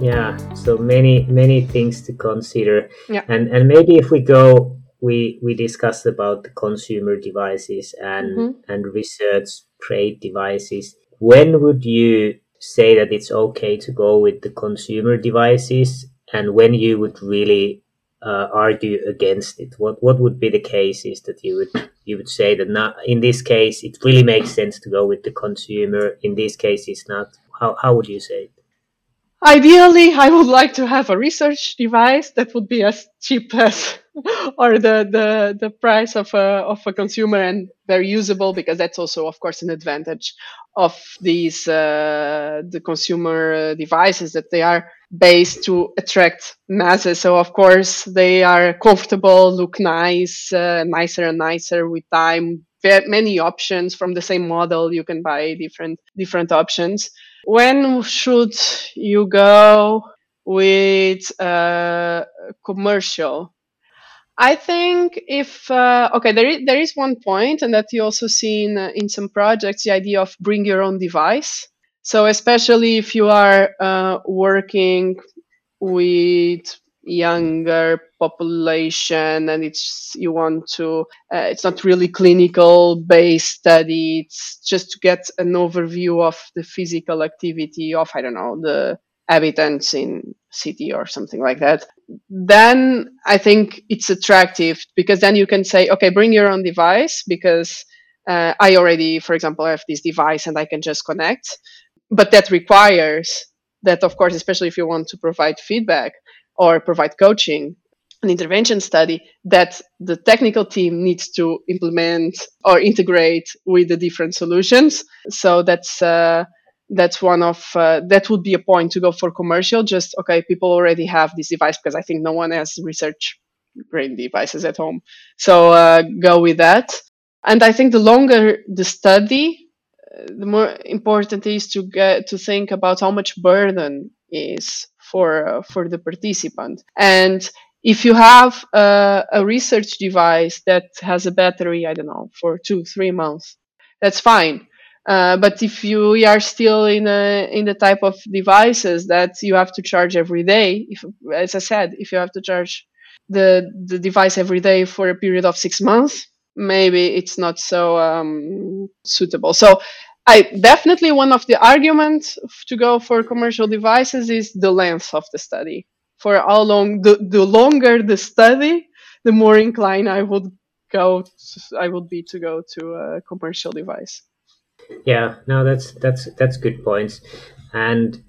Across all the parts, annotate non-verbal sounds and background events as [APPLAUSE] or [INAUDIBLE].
Yeah, so many many things to consider, Yeah. and and maybe if we go, we we discussed about the consumer devices and Mhm. and research grade devices. When would you say that it's okay to go with the consumer devices, and when you would really uh, argue against it? What what would be the cases that you would you would say that not in this case it really makes sense to go with the consumer, in this case it's not. How how would you say? Ideally, I would like to have a research device that would be as cheap as [LAUGHS] or the, the, the price of a, of a consumer and very usable because that's also, of course, an advantage of these uh, the consumer devices that they are based to attract masses. So, of course, they are comfortable, look nice, uh, nicer and nicer with time. Many options from the same model. You can buy different different options when should you go with uh, commercial? I think if uh, okay there is, there is one point and that you also see in, uh, in some projects the idea of bring your own device. So especially if you are uh, working with younger population and it's you want to uh, it's not really clinical based study it's just to get an overview of the physical activity of i don't know the habitants in city or something like that. Then i think it's attractive because then you can say okay bring your own device because uh, i already for example have this device and i can just connect. But that requires that of course especially if you want to provide feedback or provide coaching an intervention study that the technical team needs to implement or integrate with the different solutions. So that's uh, that's one of uh, that would be a point to go for commercial just okay people already have this device because i think no one has research grade devices at home. So uh, go with that. And i think the longer the study uh, the more important is to get to think about how much burden is for uh, for the participant. And if you have uh, a research device that has a battery i don't know for two three months that's fine. Uh, but if you are still in a in the type of devices that you have to charge every day if as i said if you have to charge the the device every day for a period of six months maybe it's not so um, suitable. So I definitely one of the arguments to go for commercial devices is the length of the study. For how long the, the longer the study, the more inclined I would go I would be to go to a commercial device. Yeah, no, that's that's that's good points, and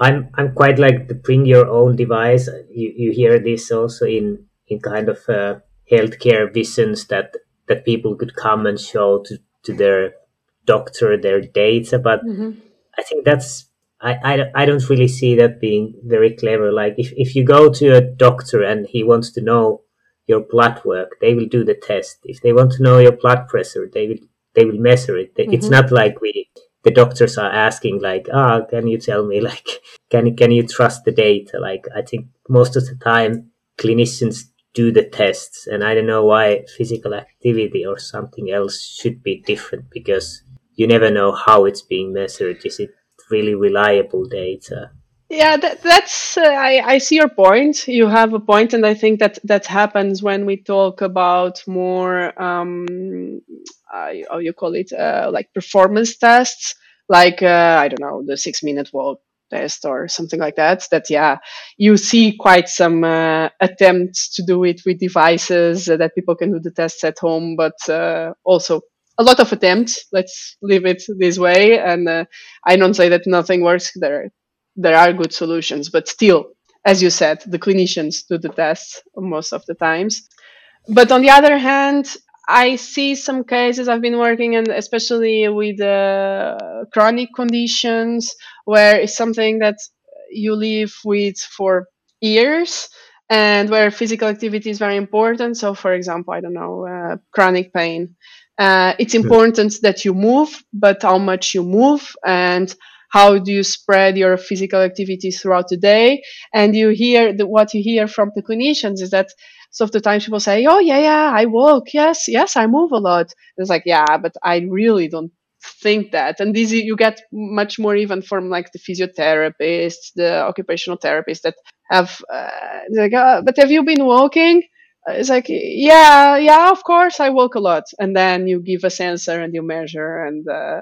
I'm I'm quite like the bring your own device. You you hear this also in in kind of uh, healthcare visions that that people could come and show to to their doctor their data, but Mhm. I think that's I, I, I don't really see that being very clever. Like if, if you go to a doctor and he wants to know your blood work, they will do the test. If they want to know your blood pressure, they will they will measure it. It's Mhm. not like we the doctors are asking like, ah, can you tell me [LAUGHS] like can can you trust the data? Like I think most of the time clinicians do the tests and I don't know why physical activity or something else should be different because you never know how it's being measured. Is it really reliable data? Yeah, that, that's uh, I, I see your point. You have a point, and I think that that happens when we talk about more um, how you call it, uh, like performance tests, like uh, I don't know, the six minute walk test or something like that. That yeah, you see quite some uh, attempts to do it with devices uh, that people can do the tests at home, but uh, also a lot of attempts. Let's leave it this way. And uh, I don't say that nothing works. There there are good solutions, but still, as you said, the clinicians do the tests most of the times. But on the other hand, I see some cases I've been working in, especially with uh, chronic conditions, where it's something that you live with for years and where physical activity is very important. So, for example, I don't know, uh, chronic pain. Uh, it's important that you move, but how much you move and how do you spread your physical activities throughout the day? And you hear the, what you hear from the clinicians is that of the times people say, "Oh yeah, yeah, I walk. Yes, yes, I move a lot." It's like, yeah, but I really don't think that and this you get much more even from like the physiotherapists the occupational therapists that have uh, like uh, but have you been walking it's like yeah yeah of course i walk a lot. And then you give a sensor and you measure and uh,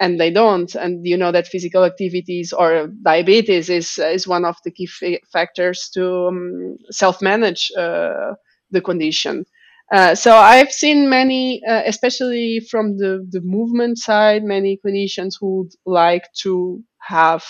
and they don't. And you know that physical activities or diabetes is is one of the key factors to um, self manage uh, the condition. Uh, so I've seen many, uh, especially from the, the movement side, many clinicians who would like to have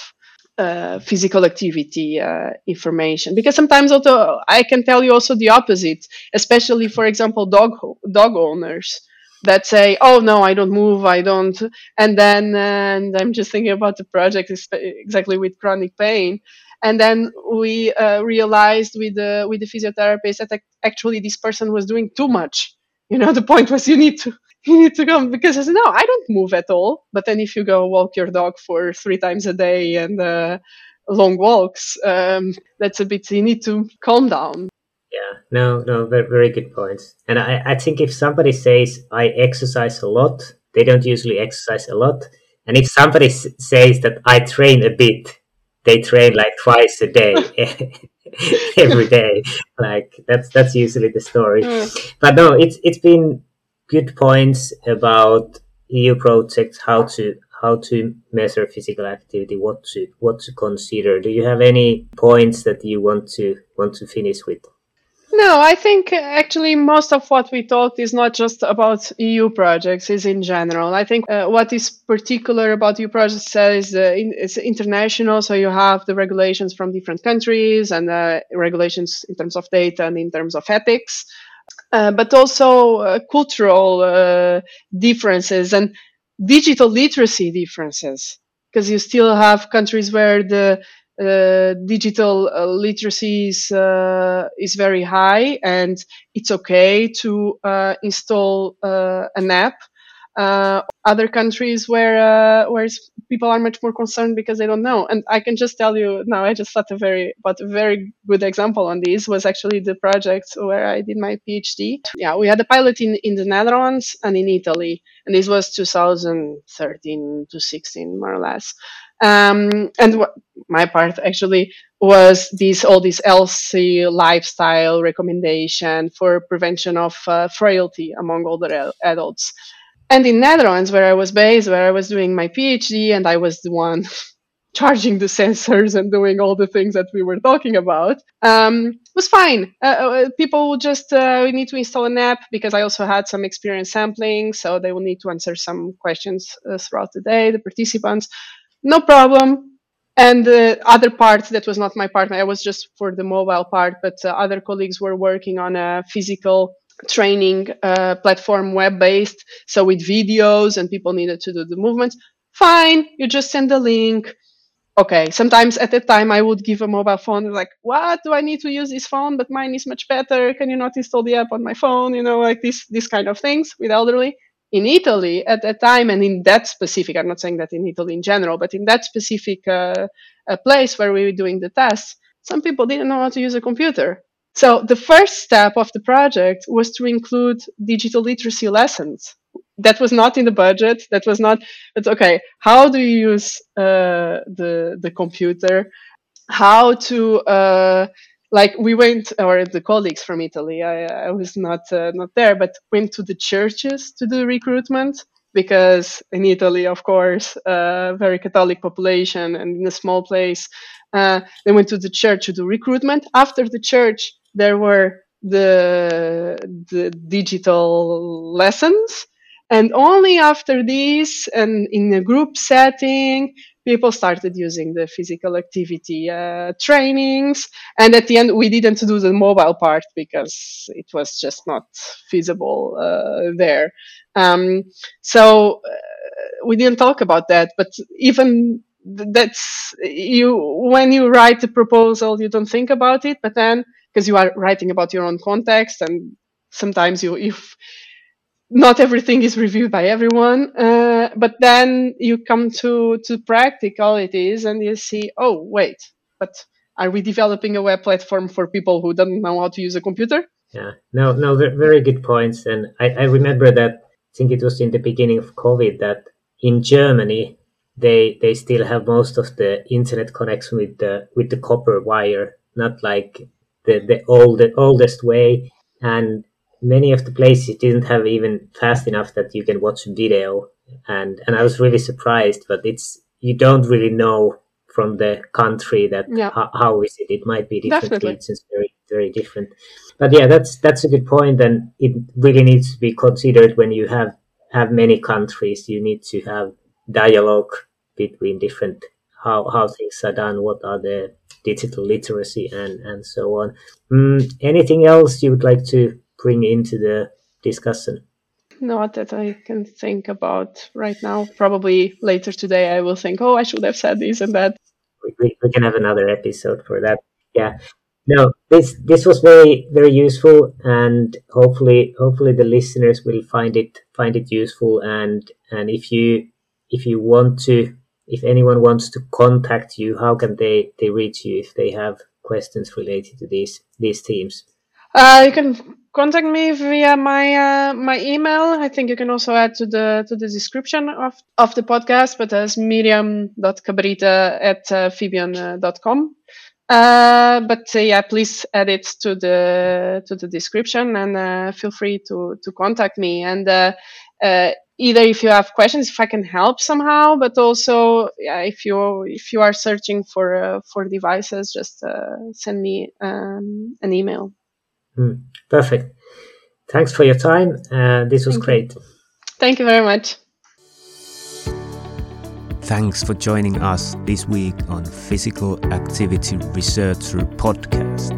uh, physical activity uh, information. Because sometimes also I can tell you also the opposite, especially for example dog dog owners that say, "Oh no, I don't move, I don't," and then and I'm just thinking about the project exactly with chronic pain. And then we uh, realized with the with the physiotherapist that actually this person was doing too much. You know the point was you need to you need to come because I said no I don't move at all. But then if you go walk your dog for three times a day and uh, long walks um, that's a bit you need to calm down. Yeah no no very, very good points. And I, I think if somebody says i exercise a lot they don't usually exercise a lot. And if somebody s- says that i train a bit they train like twice a day [LAUGHS] every day. [LAUGHS] Like that's that's usually the story. But no it's it's been good points about eu projects how to how to measure physical activity what to what to consider. Do you have any points that you want to want to finish with? No, I think actually most of what we talked is not just about EU projects, is in general. I think uh, what is particular about EU projects is uh, in, it's international, so you have the regulations from different countries and uh, regulations in terms of data and in terms of ethics, uh, but also uh, cultural uh, differences and digital literacy differences, because you still have countries where the uh, digital uh, literacy is, uh, is very high and it's okay to install an app. other countries where where people are much more concerned because they don't know. And I can just tell you now. I just thought a very but a very good example on this was actually the project where I did my PhD. Yeah, we had a pilot in in the Netherlands and in Italy, and this was 2013 to 16 more or less. Um, and what my part actually was these all these LC lifestyle recommendation for prevention of uh, frailty among older adults. And in Netherlands, where I was based, where I was doing my PhD, and I was the one [LAUGHS] charging the sensors and doing all the things that we were talking about, um, was fine. Uh, uh people would just uh, need to install an app because I also had some experience sampling, so they will need to answer some questions uh, throughout the day. The participants no problem. And the other part that was not my part, I was just for the mobile part, but uh, other colleagues were working on a physical training uh, platform web based. So with videos and people needed to do the movements. Fine, you just send the link. Okay, sometimes at that time I would give a mobile phone like, what do I need to use this phone? But mine is much better. Can you not install the app on my phone? You know, like this, this kind of things with elderly in Italy at that time, and in that specific, I'm not saying that in Italy in general, but in that specific uh, uh, place where we were doing the tests, some people didn't know how to use a computer. So the first step of the project was to include digital literacy lessons. That was not in the budget. That was not. It's okay. How do you use uh, the the computer? How to uh, like we went or the colleagues from italy i, I was not uh, not there but went to the churches to do recruitment because in italy of course uh, very catholic population and in a small place uh, they went to the church to do recruitment after the church there were the the digital lessons and only after this and in a group setting people started using the physical activity uh, trainings. And at the end, we didn't do the mobile part because it was just not feasible uh, there. Um, so uh, we didn't talk about that. But even that's you when you write a proposal you don't think about it but then because you are writing about your own context and sometimes you if not everything is reviewed by everyone uh, but then you come to to practicalities and you see oh wait but are we developing a web platform for people who don't know how to use a computer? Yeah. No no very good points. And i, I remember that i think it was in the beginning of covid that in germany they they still have most of the internet connection with the with the copper wire not like the the old the oldest way. And many of the places didn't have even fast enough that you can watch video. And and I was really surprised but it's you don't really know from the country that Yeah. how, how is it. It might be different Definitely. regions very very different. But yeah that's that's a good point and it really needs to be considered when you have have many countries. You need to have dialogue between different how how things are done what are the digital literacy and and so on. Mm, anything else you would like to bring into the discussion? Not that i can think about right now. Probably later today i will think oh i should have said this and that. We, we, we can have another episode for that. Yeah. No this this was very very useful and hopefully hopefully the listeners will find it find it useful and and if you if you want to if anyone wants to contact you how can they they reach you if they have questions related to these these themes Uh, you can contact me via my uh, my email. I think you can also add to the to the description of, of the podcast, but as miriam.cabrita at uh, fibion.com. Uh, but uh, yeah, please add it to the to the description and uh, feel free to to contact me. And uh, either if you have questions, if I can help somehow, but also yeah, if you if you are searching for uh, for devices, just uh, send me um, an email. Hmm, perfect thanks for your time uh, this was Thank you. great Thank you very much. Thanks for joining us this week on Physical Activity Researcher Podcast.